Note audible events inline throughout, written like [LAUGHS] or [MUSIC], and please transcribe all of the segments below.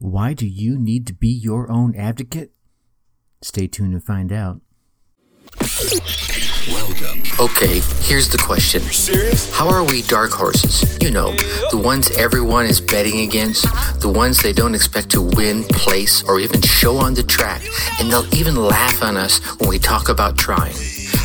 Why do you need to be your own advocate? Stay tuned to find out. Welcome. Okay, here's the question. Serious? How are we dark horses? You know, the ones everyone is betting against, the ones they don't expect to win, place, or even show on the track, and they'll even laugh on us when we talk about trying.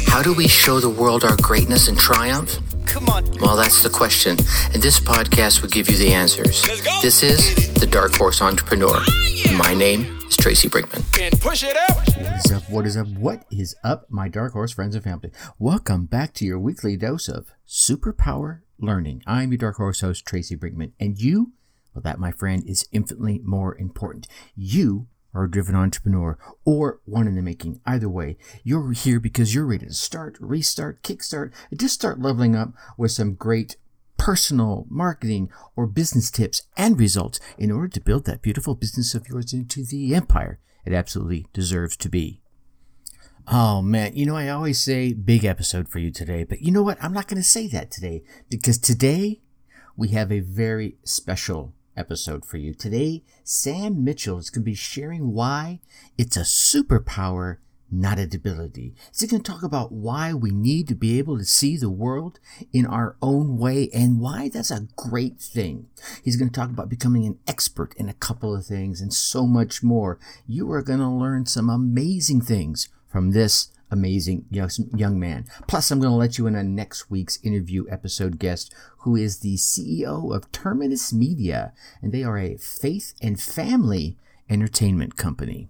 How do we show the world our greatness and triumph? Come on. Well, that's the question, and this podcast will give you the answers. This is The Dark Horse Entrepreneur. Ah, my name is Tracy Brinkman. And push it out. What is up? What is up? What is up, my dark horse friends and family? Welcome back to your weekly dose of superpower learning. I'm your dark horse host, Tracy Brinkman, and you, well, that, my friend, is infinitely more important. You are a driven entrepreneur or one in the making. Either way, you're here because you're ready to start, restart, kickstart, and just start leveling up with some great personal marketing or business tips and results in order to build that beautiful business of yours into the empire it absolutely deserves to be. Oh man, you know, I always say big episode for you today, but you know what? I'm not going to say that today because today we have a very special episode for you. Today, Sam Mitchell is going to be sharing why it's a superpower, not a debility. He's going to talk about why we need to be able to see the world in our own way and why that's a great thing. He's going to talk about becoming an expert in a couple of things and so much more. You are going to learn some amazing things from this amazing young young man. Plus, I'm going to let you in on next week's interview episode guest, who is the CEO of Terminus Media, and they are a faith and family entertainment company.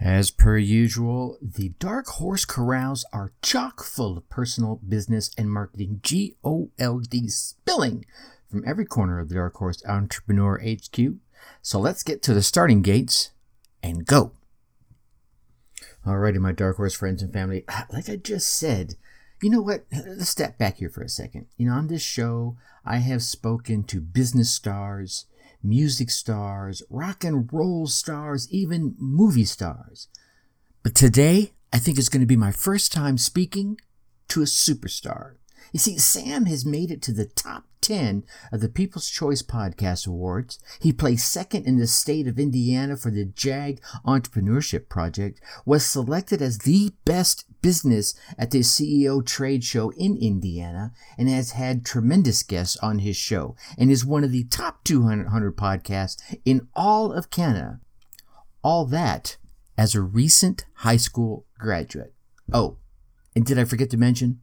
As per usual, the Dark Horse Corrals are chock full of personal, business, and marketing G-O-L-D spilling from every corner of the Dark Horse Entrepreneur HQ. So let's get to the starting gates and go. Alrighty, my Dark Horse friends and family. Ah, like I just said, you know what? Let's step back here for a second. You know, on this show, I have spoken to business stars, music stars, rock and roll stars, even movie stars. But today, I think it's going to be my first time speaking to a superstar. You see, Sam has made it to the top 10 of the People's Choice Podcast Awards. He placed second in the state of Indiana for the JAG Entrepreneurship Project, was selected as the best business at the CEO trade show in Indiana, and has had tremendous guests on his show, and is one of the top 200 podcasts in all of Canada. All that as a recent high school graduate. Oh, and did I forget to mention?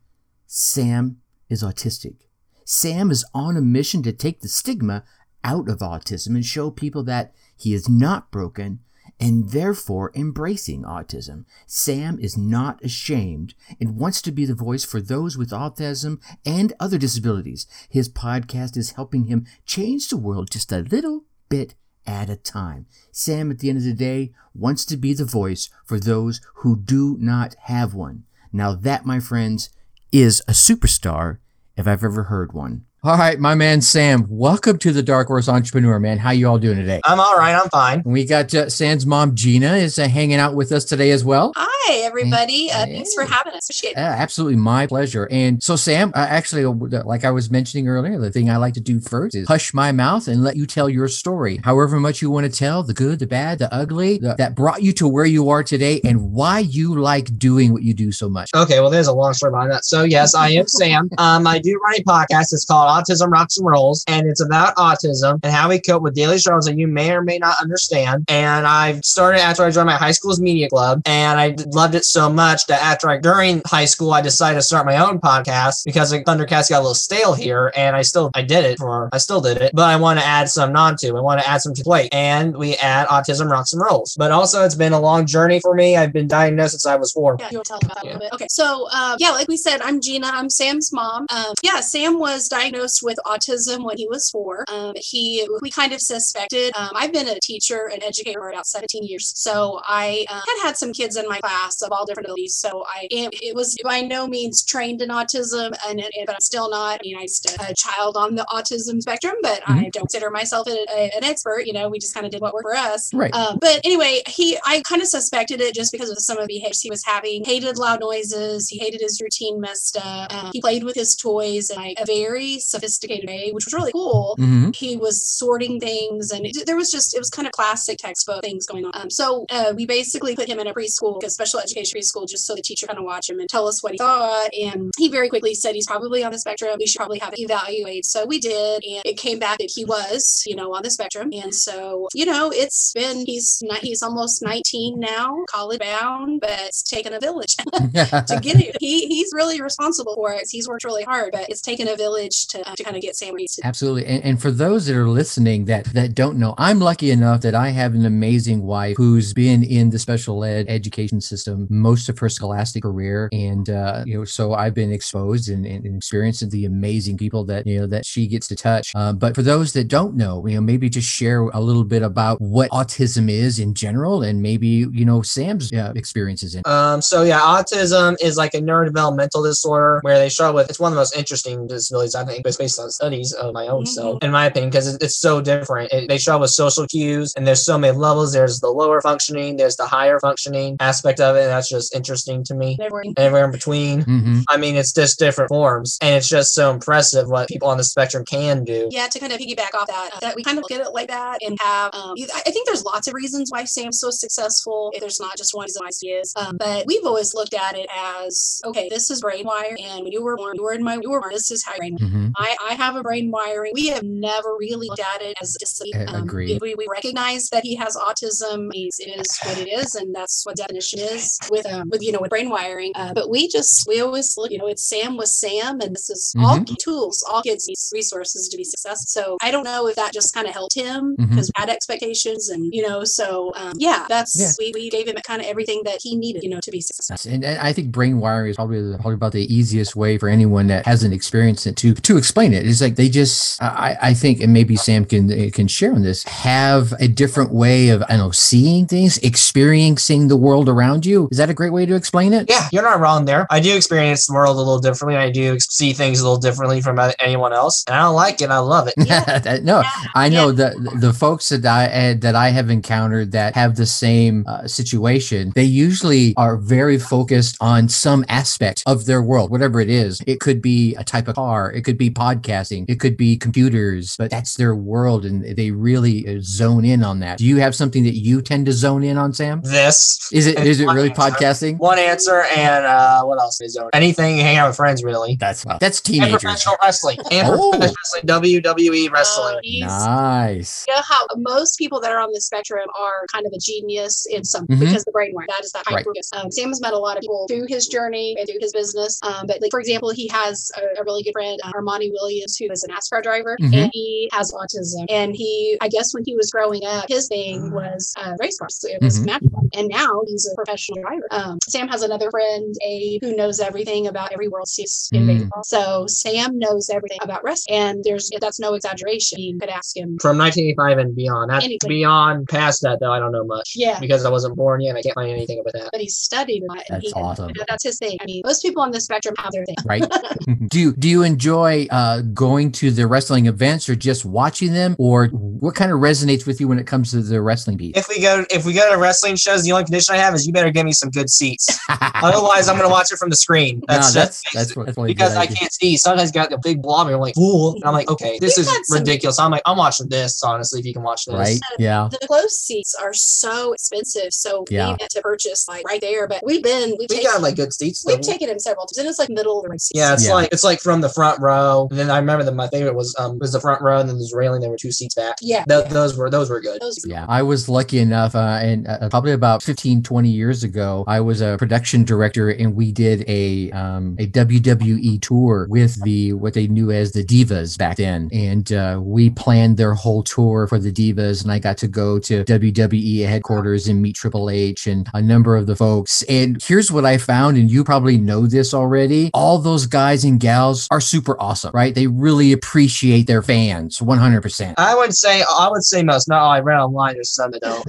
Sam is autistic. Sam is on a mission to take the stigma out of autism and show people that he is not broken and therefore embracing autism. Sam is not ashamed and wants to be the voice for those with autism and other disabilities. His podcast is helping him change the world just a little bit at a time. Sam, at the end of the day, wants to be the voice for those who do not have one. Now, that, my friends, is a superstar if I've ever heard one. All right, my man Sam, welcome to the Dark Horse Entrepreneur, man. How you all doing today? I'm all right. I'm fine. We got uh, Sam's mom, Gina, is uh, hanging out with us today as well. Hi, everybody. Uh, Thanks for having us. Appreciate it. Yeah, absolutely, my pleasure. And so, Sam, uh, actually, uh, like I was mentioning earlier, the thing I like to do first is hush my mouth and let you tell your story, however much you want to tell the good, the bad, the ugly, the, that brought you to where you are today, and why you like doing what you do so much. Okay, well, there's a long story behind that. So, yes, I am Sam. [LAUGHS] Um, I do run a podcast. It's called Autism Rocks and Rolls, and it's about autism and how we cope with daily struggles that you may or may not understand. And I started after I joined my high school's media club, and I loved it so much that after I during high school, I decided to start my own podcast because the Thundercast got a little stale here, and I still I did it for I still did it, but I want to add some non to. I want to add some to plate, and we add Autism Rocks and Rolls. But also, it's been a long journey for me. I've been diagnosed since I was four. Yeah, you want tell about that a bit? Okay. So, um, yeah, like we said, I'm Gina. I'm Sam's mom. Um, yeah, Sam was diagnosed with autism when he was four. Um, he, we kind of suspected. Um, I've been a teacher and educator for about 17 years, so I uh, had had some kids in my class of all different abilities. So I, it, it was by no means trained in autism, and, and but I'm still not. I mean, I'm still a child on the autism spectrum, but I don't consider myself a, a- an expert. You know, we just kind of did what worked for us. Right. Um, but anyway, he I kind of suspected it just because of some of the behaviors he was having. Hated loud noises. He hated his routine messed up. Um, he played with his toys in like a very sophisticated way, which was really cool. hmm He was sorting things, and it, there was just it was kind of classic textbook things going on. Um, so uh, we basically put him in a preschool, a special education preschool, just so the teacher kind of watch him and tell us what he thought. And he very quickly said he's probably on the spectrum. We should probably have it evaluated. So we did, and it came back that he was, you know, on the spectrum. And so you know, it's been he's not he's almost 19 now, college bound, but it's taken a village [LAUGHS] to get [LAUGHS] it. He he's really responsible for it. He's worked really hard, but it's taken a village to, uh, to kind of get Sam where he needs to Absolutely. And, and for those that are listening that that don't know, I'm lucky enough that I have an amazing wife who's been in the special ed education system most of her scholastic career. And uh, you know, so I've been exposed and, and experienced the amazing people that you know that she gets to touch. Uh, but for those that don't know, you know, maybe just share a little bit about what autism is in general and maybe you know Sam's uh, experiences in. it. Um, so yeah, autism is like a neurodevelopmental disorder where they struggle with. It's one of the most interesting disabilities I think, but it's based on studies of my own. So, in my opinion, because it's so different, it, they struggle with social cues, and there's so many levels. There's the lower functioning, there's the higher functioning aspect of it. And that's just interesting to me. everywhere. And everywhere in between. Mhm. I mean, it's just different forms, and it's just so impressive what people on the spectrum can do. Yeah, to kind of piggyback off that, uh, that we kind of look at it like that and have. Um, I I think there's lots of reasons why Sam's so successful. There's not just one reason why he is, um, but we've always looked at it as okay, this is brain wire, and when you were born, you were in my, you were born, this is how your brain. Mhm. I, I have a brain wiring. We have never really looked at it as a disability. Agreed. We, we recognize that he has autism. He's, it is what it is, and that's what definition is with um, with you know with brain wiring. Uh, but we just we always look, you know, it's Sam was Sam, and this is all Mhm. tools. All kids need resources to be successful. So I don't know if that just kind of helped him because we had expectations, and you know, so um, yeah, that's Yeah. we, we gave him kind of everything that he needed, you know, to be successful. And, and I think brain wiring is probably probably about the easiest way for anyone that hasn't experienced it to to explain it. It's like they just I, I think and maybe Sam can can share on this have a different way of I don't know seeing things, experiencing the world around you. Is that a great way to explain it? Yeah, you're not wrong there. I do experience the world a little differently. I do see things a little differently from anyone else, and I don't like it. I love it. [LAUGHS] Yeah. That- no, Yeah, I know yeah. the the folks that I eh, that I have encountered that have the same uh, situation. They usually are very focused on some aspect of their world, whatever it is. It could be a type of car, it could be podcasting, it could be computers, but that's their world, and they really uh, zone in on that. Do you have something that you tend to zone in on, Sam? This Is it is it really answer. podcasting? one answer, and uh, what else is there? Anything, hang out with friends, really. That's that's And teenagers. professional wrestling. And Oh. professional wrestling, WWE wrestling. Uh, Nice. you know how most people that are on the spectrum are kind of a genius in something Mhm. because the brain work that is that high Right. focus. Um, Sam has met a lot of people through his journey and through his business. Um, but like for example, he has a, a really good friend, uh, Armani Williams, who is an NASCAR driver, Mhm. and he has autism. And he, I guess, when he was growing up, his thing was uh, race cars. So it was Mhm. magic. And now he's a professional driver. Um, Sam has another friend, Abe, who knows everything about every World Series in Mm. baseball. So Sam knows everything about wrestling, and there's that's no exaggeration. You could ask him From 1985 and beyond. That's Anything. beyond past that, though, I don't know much. Yeah. Because I wasn't born yet, and I can't find anything about that. but he's studied a lot. and That's he, awesome. That's his thing. I mean, most people on the spectrum have their thing. right? [LAUGHS] do you do you enjoy uh, going to the wrestling events or just watching them, or what kind of resonates with you when it comes to the wrestling beat? If we go, if we go to wrestling shows, the only condition I have is you better give me some good seats. [LAUGHS] Otherwise, I'm gonna watch it from the screen. no, That's that's just that's, what- that's because I can't see. Sometimes you got the big blob, and you're like, "Ooh," and I'm like, "Okay, this We've is had some- ridiculous." I'm like, "I'm watching this." Honestly, if you can watch this, right? Yeah. The close seats are so expensive, so Yeah. we had to purchase like right there. But we've been we've we taken, got like good seats. we've though. taken him several times, and it's like middle of the right seats. Yeah, it's Yeah. like it's like from the front row. And then I remember that my favorite was um was the front row, and then there's railing. There were two seats back. yeah. Th- those were those were good. Those Yeah, I was lucky enough, uh, and uh, probably about 15, 20 years ago, I was a production director, and we did a um, a WWE tour with the what they knew as the Divas back then, and uh, we planned their whole tour for the Divas, and I got to go to WWE headquarters and meet Triple H and a number of the folks. And here's what I found, and you probably know this already: all those guys and gals are super awesome, right? They really appreciate their fans, one hundred percent. I would say I would say most. Not all I read online. There's some that don't.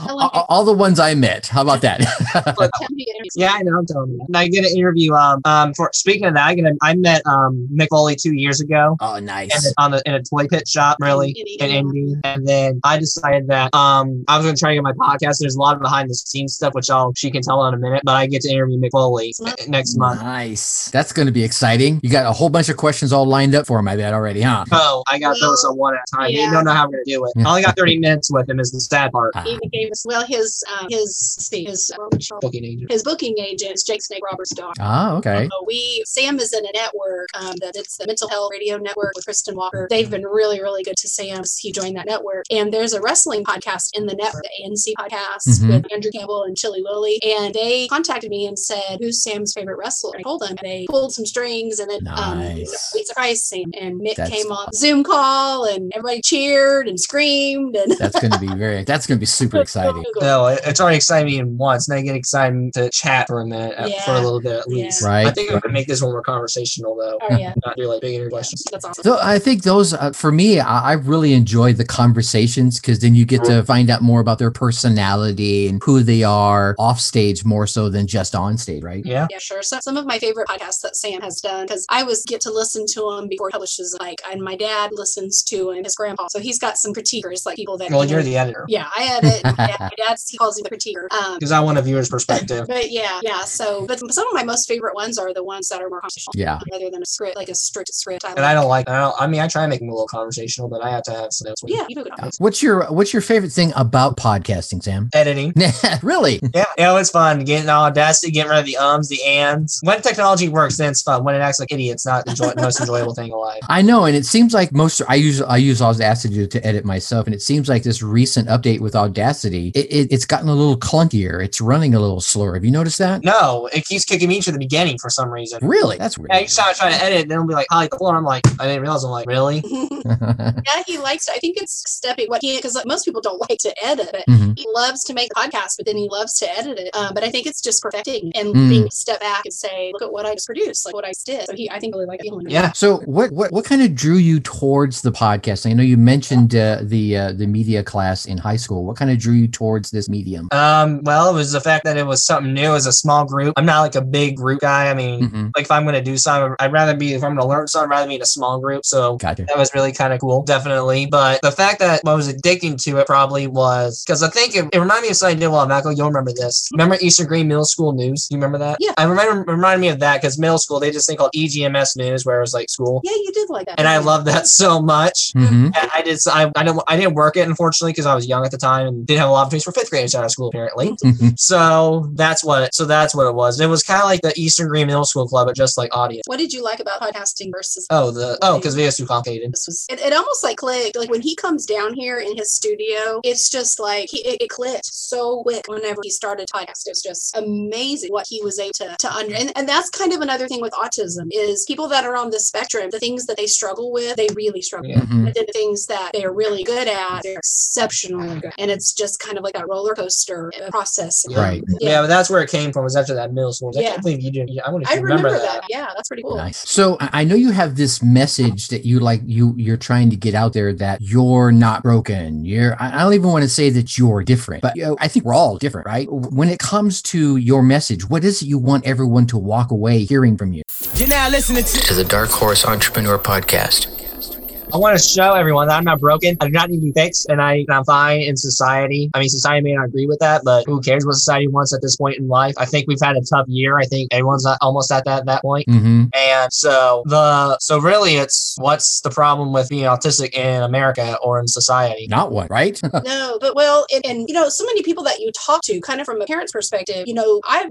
[LAUGHS] all, all the ones I met. How about that? [LAUGHS] yeah, I know. I'm telling you. And I get an interview. Um, um. For speaking of that, I get a, I met um Mick Foley two years ago. oh, And nice. on the in a toy pit shop, really, In in Indy, and then I decided that um I was going to try to get my podcast. There's a lot of behind the scenes stuff, which I'll she can tell in a minute. But I get to interview Mick Foley next month. Nice. That's going to be exciting. You got a whole bunch bunch of questions all lined up for him. I bet already, huh? Oh, I got Well, those on one at a time. yeah. You don't know how I'm going to do it. Yeah. I only got 30 minutes with him. Is the sad part. Ah. He became well his um, his let's see, his what was it? Booking agent. his booking agent is Jake Snake Roberts' daughter. Ah, okay. So we Sam is in a network um, that it's the Mental Health Radio Network with Kristen Walker. They've been really really good to Sam. He joined that network, and there's a wrestling podcast in the network, the ANC podcast Mhm. with Andrew Campbell and Chili Willy, and they contacted me and said, "Who's Sam's favorite wrestler?" I told them. and They pulled some strings, and then um, Nice. we surprised Sam, and Mick That's came on Zoom call, and everybody cheered and screamed, and That's going to be very. [LAUGHS] That's going to be super exciting. No, it's already exciting once. Now I get excited to chat for a minute, uh, for a little bit at Yeah. least. Right. I think I'm going to make this one more conversational, though. Oh yeah, Not do like big interview questions. that's awesome. So I think those, uh, for me, I, I really enjoy the conversations because then you get to find out more about their personality and who they are off stage more so than just on stage, right? Yeah. Yeah, sure. So some of my favorite podcasts that Sam has done because I was get to listen to him before he publishes like and my dad listens to him, his grandpa. So he's got some critiquers like people that Well, you you're know- the editor. Yeah, I edit. [LAUGHS] my, dad, my dad's he calls me the critiquer. Um Because I want a viewer's perspective. but yeah, yeah. So, but some of my most favorite ones are the ones that are more conversational, Yeah. rather than a script, like a strict script. I And I don't like, I, don't, I mean, I try to make them a little conversational, but I have to have some notes. with Yeah, you do a. What's your What's your favorite thing about podcasting, Sam? Editing. [LAUGHS] really? Yeah, you know, it's fun getting all audacity, getting rid of the ums, the ands. When technology works, then it's fun. When it acts like idiots, it's not enjoy- the most enjoyable thing alive. I know, and it seems like most I use I use Audacity to, to edit myself, and it seems like this recent update with Audacity, it, it, it's gotten a little clunkier. It's running a little slower. Have you noticed that? No, it keeps kicking me to the beginning for some reason. Really? That's weird. Yeah, you start trying to edit, then it'll be like, hi, cool. And I'm like, I didn't realize. I'm like, really? [LAUGHS] yeah, he likes. To, I think it's stepping what he because like, most people don't [LAUGHS] like to edit, but Mhm. he loves to make podcasts, but then he loves to edit it. Um, but I think it's just perfecting and Mm. being step back and say, look at what I just produced, like what I did. So he, I think, really like feeling. it. Yeah. So what what what kind of drew you towards the podcast? I know you mentioned uh, the uh, the media class in high school. What kind of drew you towards this medium? Um, well, it was the fact that it was something new as a small group. I'm not like a big group guy. I mean, Mhm. like if I'm going to do something, I'd rather be, if I'm going to learn something, I'd rather be in a small group. So Gotcha. that was really kind of cool, definitely. But the fact that I was addicting to it probably was because I think it, it reminded me of something I did a while back. You'll remember this. Remember Eastern Greene Middle School News? Do you remember that? Yeah. I remember it reminded me of that because middle school they just think called EGMS News, where it was like school, Yeah, you did like that. and I love that so much. hmm And I did. I, I didn't. I didn't work it unfortunately because I was young at the time and didn't have a lot of opportunities for fifth graders out of school apparently. [LAUGHS] So that's what. So that's what it was. It was kind of like the Eastern Greene Middle School Club, but just like audience. What did you like about podcasting versus? Oh, the oh, because video's too complicated. This was it, it almost like clicked like when he comes down here in his studio it's just like he, it, it clicked so quick whenever he started podcast it's just amazing what he was able to, to under and, and that's kind of another thing with autism is people that are on the spectrum the things that they struggle with they really struggle Yeah. with Mhm. and then the things that they are really good at they're exceptionally good and it's just kind of like a roller coaster process Right. Yeah. yeah, but that's where it came from. Was after that middle school. I Yeah. can't believe you didn't. I wonder if I you remember, remember, that. Yeah, that's pretty cool. Nice. So I I know you have this message that you like you you're trying to get out there that you're not broken. You're I I don't even want to say that you're different, but you know, I think we're all different, right? When it comes to your message, what is it you want everyone to walk away hearing from you? You're now listening to To the Dark Horse Entrepreneur Podcast. I want to show everyone that I'm not broken. I do not need to be fixed, and I, I'm fine in society. I mean, society may not agree with that, but who cares what society wants at this point in life? I think we've had a tough year. I think everyone's not almost at that that point. Mm-hmm. And so the so really, it's what's the problem with being autistic in America or in society? Not one, right? [LAUGHS] No, but well, and, and you know, so many people that you talk to, kind of from a parent's perspective, you know, I've,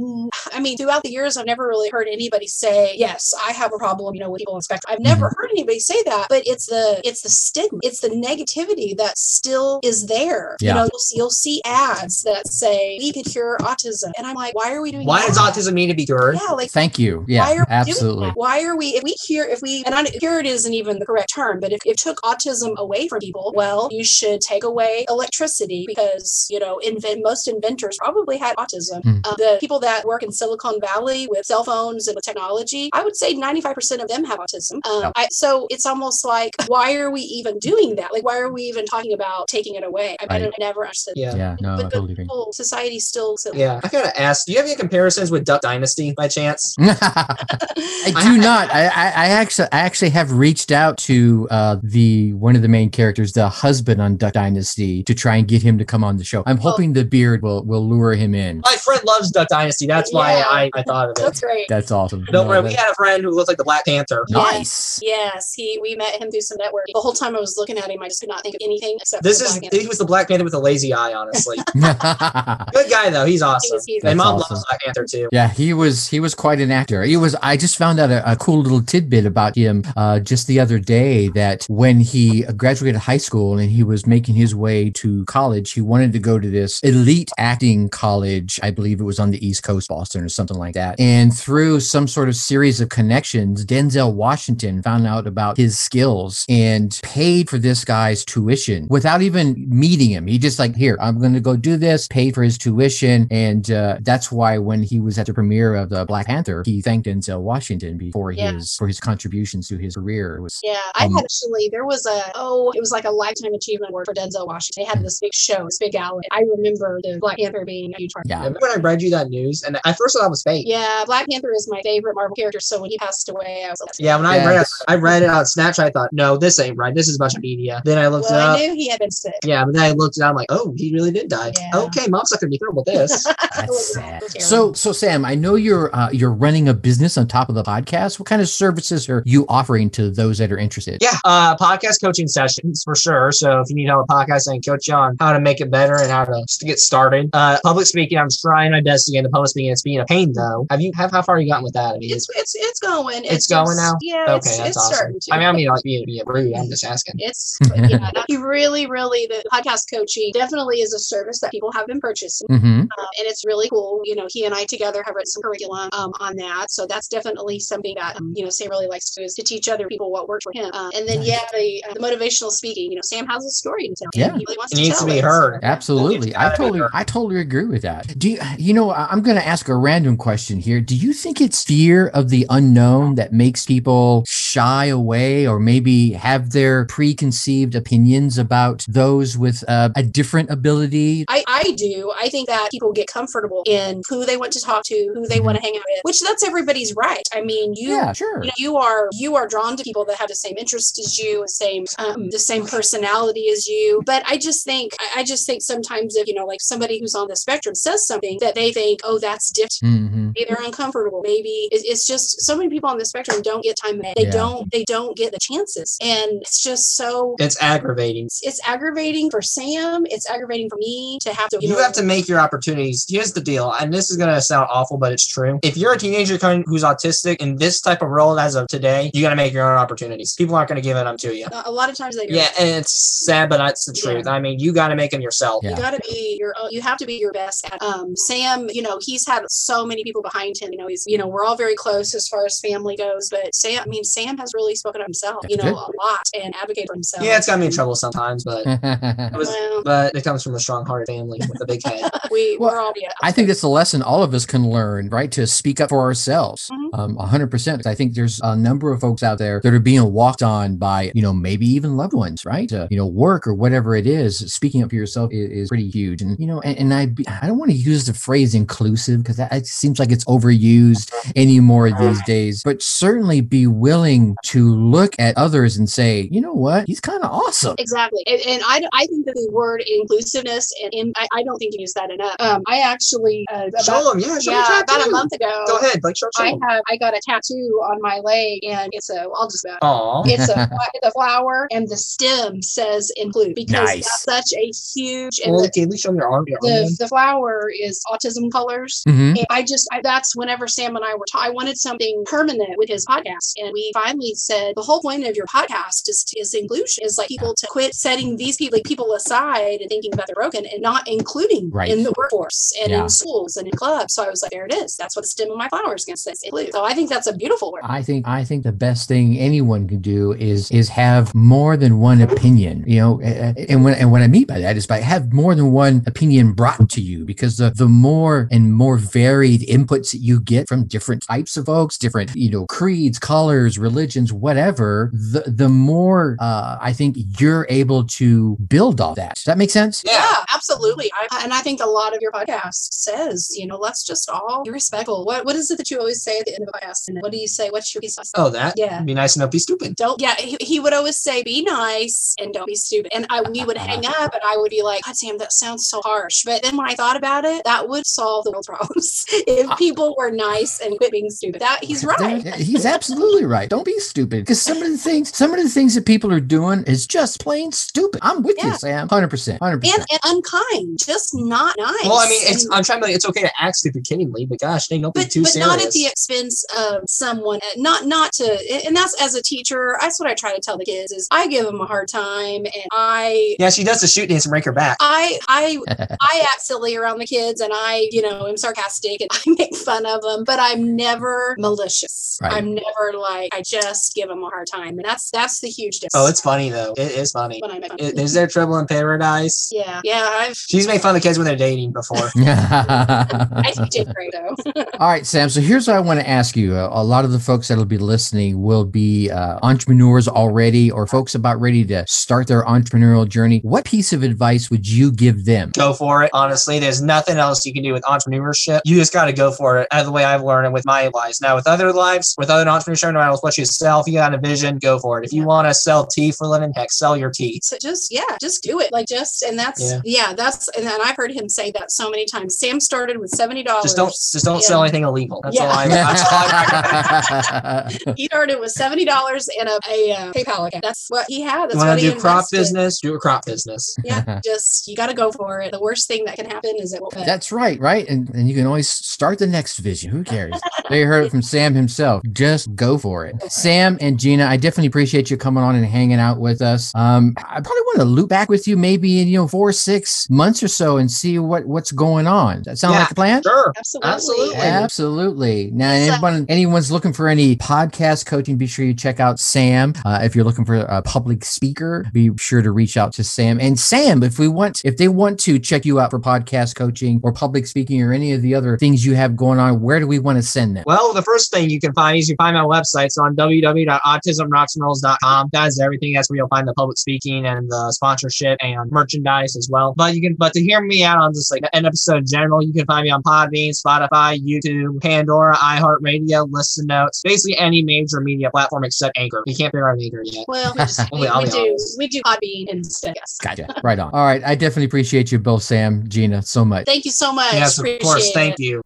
I mean, throughout the years, I've never really heard anybody say, "Yes, I have a problem," you know, with people on the spectrum. I've never heard anybody say that, but it's the it's the stigma, it's the negativity that still is there. Yeah. You know, you'll see, you'll see ads that say we could cure autism, and I'm like, why are we doing? Why does autism need to be cured? Yeah, like Thank you. Yeah, why are absolutely. that? Why are we if we cure if we and I, cured isn't even the correct term, but if it took autism away from people, well, you should take away electricity because you know invent most inventors probably had autism. Hmm. Um, the people that work in Silicon Valley with cell phones and with technology, I would say ninety five percent of them have autism. Um. I, so it's almost like why are we even doing that? Like, why are we even talking about taking it away? I, mean, Right. I never understood. Yeah. Yeah, no, I but, totally agree. but whole society still. still Yeah, I gotta ask. Do you have any comparisons with Duck Dynasty by chance? [LAUGHS] I do not. I, I, I actually, I actually have reached out to uh, the one of the main characters, the husband on Duck Dynasty, to try and get him to come on the show. I'm hoping the beard will will lure him in. My friend loves Duck Dynasty. That's why I, I thought of it. That's great. That's awesome. Don't No, worry, we had a friend who looked like the Black Panther. nice. Yes, he. We met him through some networking. The whole time I was looking at him, I just could not think of anything except. This for is Black he was the Black Panther with a lazy eye, honestly. [LAUGHS] Good guy though. He's awesome. He's- he's My mom awesome. loves Black Panther too. Yeah, he was he was quite an actor. He was. I just found out a, a cool little tidbit about him uh, just the other day that when he graduated high school and he was making his way to college, he wanted to go to this elite acting college. I believe it was on the East Coast, Boston, or something like that. And through some sort of series of connections, Denzel Washington found out about his skills and paid for this guy's tuition without even meeting him. He just like, here, I'm going to go do this, paid for his tuition. And uh, that's why when he was at the premiere of the Black Panther, he thanked Denzel Washington for Yeah. his for his contributions to his career. It was Yeah, I Um, actually. There was a oh, it was like a lifetime achievement award for Denzel Washington. They had this big show, this big gala. I remember the Black Panther being a huge part. yeah. Remember when I read you that news, and I first I thought it was fake. Yeah, Black Panther is my favorite Marvel character. So when he passed away, I was like, Yeah, when I read it, I read it on Snapchat. I thought, no, this ain't right. This is a bunch of media. Then I looked Well, I it up. knew he had been sick. Yeah, but then I looked it up. I'm like, oh, he really did die. Yeah. Okay, mom's not gonna be thrilled with this. [LAUGHS] That's sad. So, so Sam, I know you're uh, you're running a business on top of the podcast. What kind of services are you offering to those that are interested? yeah, uh, podcast coaching sessions for sure. So if you need help with podcast, I can coach you on how to make it better and how to, to get started. Uh, public speaking, I'm trying my best to get into public speaking. It's being a pain though. Have you have how far you gotten with that? I mean, It's it's it's going. It's going now? Yeah, okay, it's, that's it's awesome. starting to. I mean, I mean, like being, being rude. I'm just asking. It's yeah, [LAUGHS] you really, really the podcast coaching definitely is a service that people have been purchasing. Mm-hmm. Uh, and it's really cool. You know, he and I together have written some curriculum um, on that. So that's definitely something that, um, you know, Sam really likes to do is to teach other people what worked for him. Uh, and then, Nice. yeah, the, uh, the motivational speaking, you know, Sam has a story to tell. Yeah. He really wants It to needs tell to be it. heard. Absolutely. I gotta be totally heard. I totally agree with that. Do you, you know, I'm going to ask a random question here. Do you think it's fear of the unknown that makes people shy away or maybe have their preconceived opinions about those with uh, a different ability? I, I do. I think that people get comfortable in who they want to talk to, who they want to hang out with, which that's everybody's right. I mean, you Yeah, sure. you know you are you are drawn to people that have the same interests as you the same um, the same personality as you but i just think I, I just think sometimes if you know like somebody who's on the spectrum says something that they think oh that's different hmm maybe they're uncomfortable maybe it- it's just so many people on the spectrum don't get time they Yeah. don't they don't get the chances and it's just so It's aggravating. it's, it's aggravating for sam it's aggravating for me to have to you, You know, have to make your opportunities. Here's the deal, and this is gonna sound awful, but it's true. If you're a teenager kind- who's autistic in this type of role as of today, you gotta make your own opportunities. People aren't gonna give it them to you. a lot of times they do Yeah, and it's sad, but that's the Yeah. truth. I mean, you gotta make them yourself. Yeah. You gotta be your own, you have to be your best at um Sam, you know, he's had so many people behind him. You know, he's you know, we're all very close as far as family goes, but Sam I mean Sam has really spoken up himself, you know, Good. a lot and advocated for himself. Yeah, it's got me in trouble sometimes, but [LAUGHS] it was, well, but it comes from a strong-hearted family with a big head. [LAUGHS] we Well, we're all yeah. I think that's a lesson all of us can learn, right? To speak up for ourselves. Mhm. Um, 100%. I think there's a number of folks out there that are being walked on by, you know, maybe even loved ones, right? Uh, you know, work or whatever it is. Speaking up for yourself is, is pretty huge. And, you know, and, and I, be- I don't want to use the phrase inclusive because that it seems like it's overused anymore these days, but certainly be willing to look at others and say, you know what? He's kind of awesome. Exactly, and, and I, I think that the word inclusiveness and in, I, I don't think you use that enough. Um, I actually uh, about, Show them, yeah, show yeah about a month ago. Go ahead, like show, show I have I got a tattoo on my leg and it's a I'll just about Aw. it's a [LAUGHS] the flower and the stem says include because Nice. that's such a huge and Well, the, okay, at least show your arm. Your the, then. the flower is autism colors. Mhm. And I just I, that's whenever Sam and I were I wanted something permanent with his podcast, and we finally said the whole point of your podcast is is inclusion is like people to quit setting these people like people aside and thinking that they're broken and not including Right. in the workforce and Yeah. in schools and in clubs. So I was like, there it is. That's what the stem of my flower is going to say. So I think that's a beautiful word. I think I think the best thing anyone can do is is have more than one opinion. You know, and when and what I mean by that is by have more than one opinion brought to you because the the more and more varied inputs that you get from different types of folks, different you know creeds, colors, religions, whatever, the the more uh, I think you're able to build off that. Does that make sense? Yeah, absolutely. I, and I think a lot of your podcast says, you know, let's just all be respectful. What What is it that you always say at the end of a podcast? And what do you say? What's your piece of Oh, that? Yeah. Be nice and don't be stupid. Don't yeah. He, he would always say, "Be nice and don't be stupid." And I we would hang up, and I would be like, "God damn, that sounds so harsh." But then when I thought about it, that would solve the world's problems [LAUGHS] if people were nice and quit being stupid. That he's right. He's absolutely right. Don't be stupid because some of the things, some of the things that people are doing is just plain stupid. I'm with you, Sam. Hundred percent. Hundred And, percent. and unkind, just not nice. Well, I mean, it's, I'm trying to be like, it's okay to act stupid kiddingly, but gosh, dang, don't be but, too but serious. not at the expense of someone uh, not not to and that's as a teacher that's what i try to tell the kids is i give them a hard time and i yeah, she does the shoot dance and break her back. I I [LAUGHS] I act silly around the kids and I, you know, am sarcastic and [LAUGHS] I make fun of them, but I'm never malicious. Right. I'm never like I just give them a hard time, and that's that's the huge difference. Oh, it's funny though. It is funny. when I make fun. I- Is there trouble in paradise? yeah, yeah. I've She's made fun of the kids when they're dating before. [LAUGHS] I teach eighth grade though. [LAUGHS] All right, Sam. So here's what I want to ask you. Uh, a lot of the folks that'll be listening will be uh, entrepreneurs already or folks about ready to start their entrepreneurial journey. What piece of advice would you give them? go for it. Honestly, there's nothing else you can do with entrepreneurship. You just got to go for it. As the way I've learned it with my lives. Now, with other lives, with other entrepreneurship, no matter what you sell, if you got a vision, go for it. If you want to sell tea for a living, heck, sell your tea. so just yeah, just do it. Like just and that's Yeah. yeah, that's and then I've heard him say that so many times. Sam started with seventy dollars. Just don't, just don't sell anything illegal. That's Yeah. all I. That's all I. [LAUGHS] [LAUGHS] He started with seventy dollars and a, a uh, PayPal account. That's what he had. That's You what want to he do crop business? Do a crop business. Yeah, [LAUGHS] just you got to go for it. The worst thing that can happen is it will fail. That's right, right? And, and you can always start the next vision. Who cares? They heard it from Sam himself. Just go for it. Sam and Gina, I definitely appreciate you coming on and hanging out with us. Um, I probably want to loop back with you maybe in, you know, four, or six months or so and see what, what's going on. Does that sound Yeah. like a plan? Sure. Absolutely. Absolutely. Absolutely. Now, Yes, anyone, anyone's looking for any podcast coaching, be sure you check out Sam. Uh, if you're looking for a public speaker, be sure to reach out to Sam. And Sam, if we want, if they want to check you out for podcast coaching or public speaking or any of the other things you have going on, where do we want to send them? Well, the first thing you can find is you find my website. So on www.autismrocksandrolls.com. That is everything. That's where you'll find the public speaking and the sponsorship and merchandise as well. But you can, but to hear me out on just like an episode in general, you can find me on Podbean, Spotify, YouTube, Pandora, iHeartRadio, Listen Notes, basically any major media platform except Anchor. You can't figure out Anchor yet. Well, we, just, I'll we, we do honest. we do Podbean instead. Yes. Gotcha. [LAUGHS] right on. All right. I definitely appreciate you both, Sam, Gina, so much. Thank you so much. Yes, of Appreciate course. Thank you.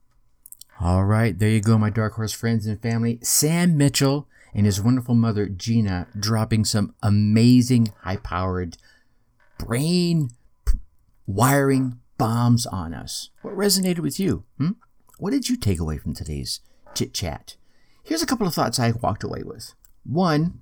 All right, there you go, my Dark Horse friends and family. Sam Mitchell and his wonderful mother, Gina, dropping some amazing, high powered brain wiring bombs on us. What resonated with you? Hmm? What did you take away from today's chit chat? Here's a couple of thoughts I walked away with. One,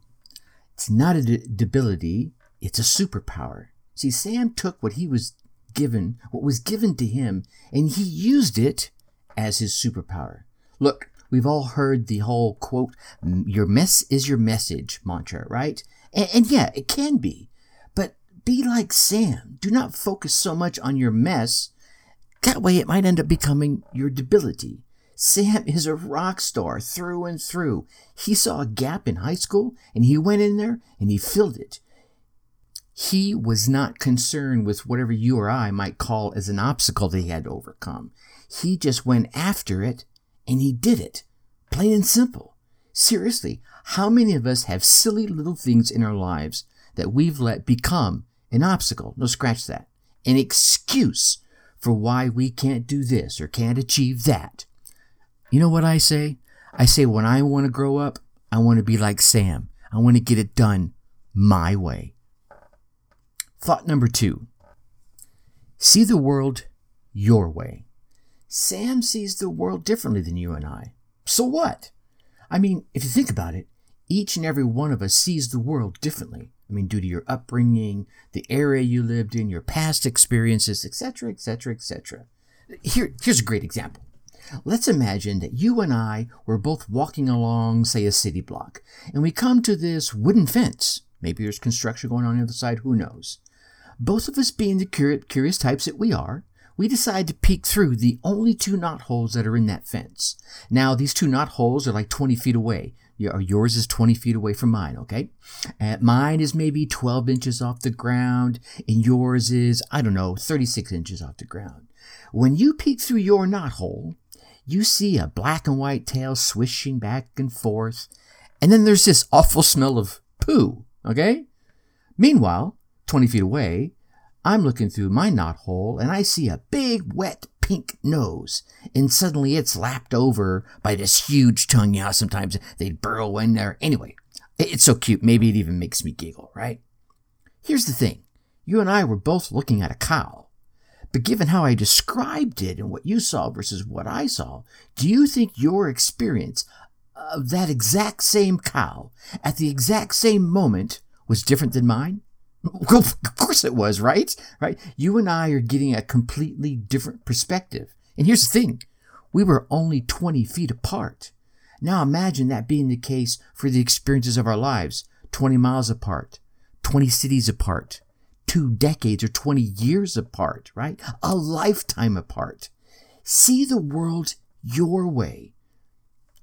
it's not a d- debility, it's a superpower. See, Sam took what he was given, what was given to him, and he used it as his superpower. Look, we've all heard the whole quote, your mess is your message mantra, right? And, and yeah, it can be. But be like Sam. Do not focus so much on your mess. That way it might end up becoming your debility. Sam is a rock star through and through. He saw a gap in high school and he went in there and he filled it. He was not concerned with whatever you or I might call as an obstacle that he had to overcome. He just went after it and he did it. Plain and simple. Seriously, how many of us have silly little things in our lives that we've let become an obstacle? No, scratch that. An excuse for why we can't do this or can't achieve that. You know what I say? I say when I want to grow up, I want to be like Sam. I want to get it done my way. Thought number two see the world your way. Sam sees the world differently than you and I. So what? I mean, if you think about it, each and every one of us sees the world differently. I mean, due to your upbringing, the area you lived in, your past experiences, etc., etc., etc. Here, here's a great example. Let's imagine that you and I were both walking along, say, a city block, and we come to this wooden fence. Maybe there's construction going on on the other side, who knows? Both of us being the curious types that we are, we decide to peek through the only two knot holes that are in that fence. Now, these two knot holes are like 20 feet away. Your- Yours is 20 feet away from mine, okay? Uh, mine is maybe 12 inches off the ground, and yours is, I don't know, 36 inches off the ground. When you peek through your knot hole, you see a black and white tail swishing back and forth, and then there's this awful smell of poo, okay? Meanwhile, 20 feet away, I'm looking through my knot hole and I see a big, wet, pink nose, and suddenly it's lapped over by this huge tongue. Yeah, sometimes they burrow in there. Anyway, it's so cute. Maybe it even makes me giggle, right? Here's the thing you and I were both looking at a cow. But given how I described it and what you saw versus what I saw, do you think your experience of that exact same cow at the exact same moment was different than mine? Of course it was, right? Right? You and I are getting a completely different perspective. And here's the thing we were only 20 feet apart. Now imagine that being the case for the experiences of our lives 20 miles apart, 20 cities apart, two decades or 20 years apart, right? A lifetime apart. See the world your way.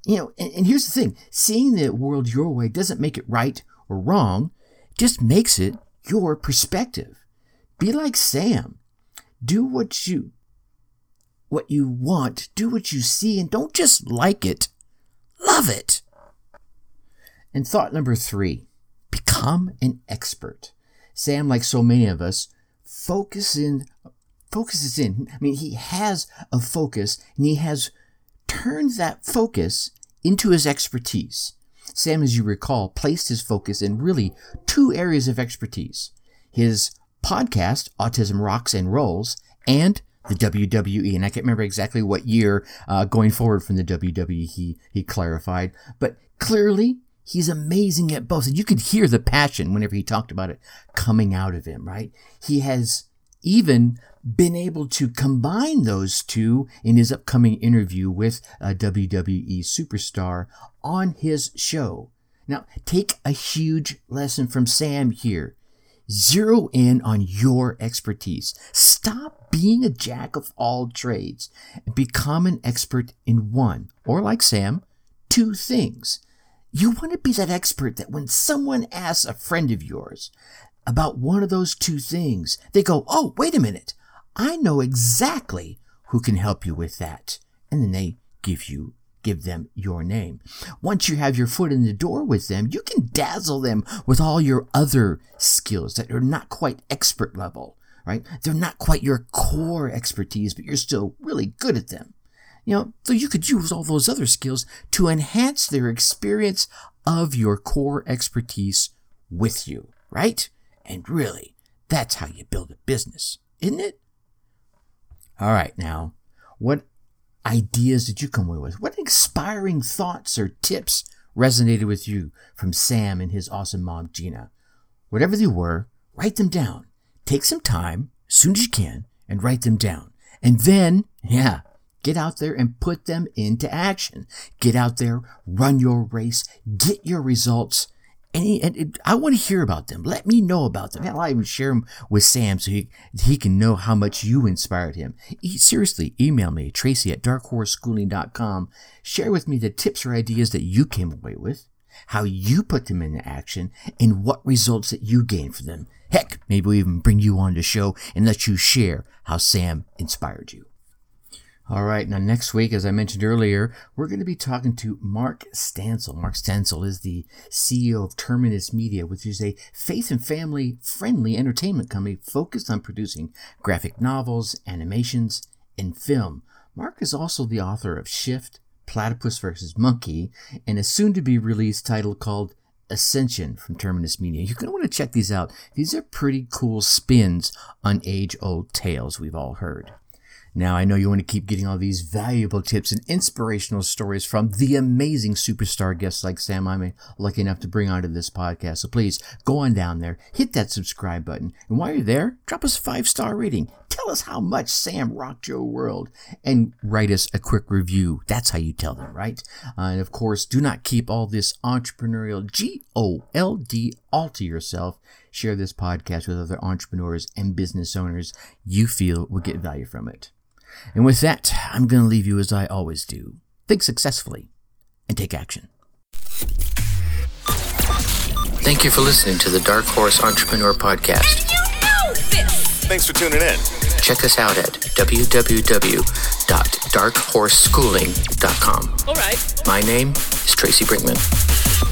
You know, and, and here's the thing seeing the world your way doesn't make it right or wrong, just makes it your perspective. Be like Sam. Do what you what you want, do what you see, and don't just like it. Love it. And thought number three become an expert. Sam, like so many of us, focus in, focuses in. I mean, he has a focus and he has turned that focus into his expertise. Sam, as you recall, placed his focus in really two areas of expertise his podcast, Autism Rocks and Rolls, and the WWE. And I can't remember exactly what year uh, going forward from the WWE he, he clarified, but clearly he's amazing at both. And you could hear the passion whenever he talked about it coming out of him, right? He has even been able to combine those two in his upcoming interview with a WWE superstar on his show. Now, take a huge lesson from Sam here. Zero in on your expertise. Stop being a jack of all trades and become an expert in one, or like Sam, two things. You want to be that expert that when someone asks a friend of yours about one of those two things, they go, Oh, wait a minute. I know exactly who can help you with that. And then they give you give them your name. Once you have your foot in the door with them, you can dazzle them with all your other skills that are not quite expert level, right? They're not quite your core expertise, but you're still really good at them. You know, so you could use all those other skills to enhance their experience of your core expertise with you, right? And really, that's how you build a business, isn't it? All right, now, what ideas did you come away with? What inspiring thoughts or tips resonated with you from Sam and his awesome mom, Gina? Whatever they were, write them down. Take some time, as soon as you can, and write them down. And then, yeah, get out there and put them into action. Get out there, run your race, get your results. And, and it, I want to hear about them. Let me know about them. Hell, I'll even share them with Sam so he, he can know how much you inspired him. E- seriously, email me, tracy at darkhorseschooling.com. Share with me the tips or ideas that you came away with, how you put them into action, and what results that you gained from them. Heck, maybe we even bring you on the show and let you share how Sam inspired you. All right, now next week, as I mentioned earlier, we're going to be talking to Mark Stansel. Mark Stansel is the CEO of Terminus Media, which is a faith and family friendly entertainment company focused on producing graphic novels, animations, and film. Mark is also the author of Shift, Platypus vs. Monkey, and a soon to be released title called Ascension from Terminus Media. You're going to want to check these out. These are pretty cool spins on age old tales we've all heard. Now, I know you want to keep getting all these valuable tips and inspirational stories from the amazing superstar guests like Sam I'm lucky enough to bring onto this podcast. So please go on down there, hit that subscribe button, and while you're there, drop us a five star rating. Tell us how much Sam rocked your world and write us a quick review. That's how you tell them, right? Uh, and of course, do not keep all this entrepreneurial G O L D all to yourself. Share this podcast with other entrepreneurs and business owners you feel will get value from it. And with that, I'm going to leave you as I always do. Think successfully and take action. Thank you for listening to the Dark Horse Entrepreneur Podcast. Thanks for tuning in. Check us out at www.darkhorseschooling.com. All right. My name is Tracy Brinkman.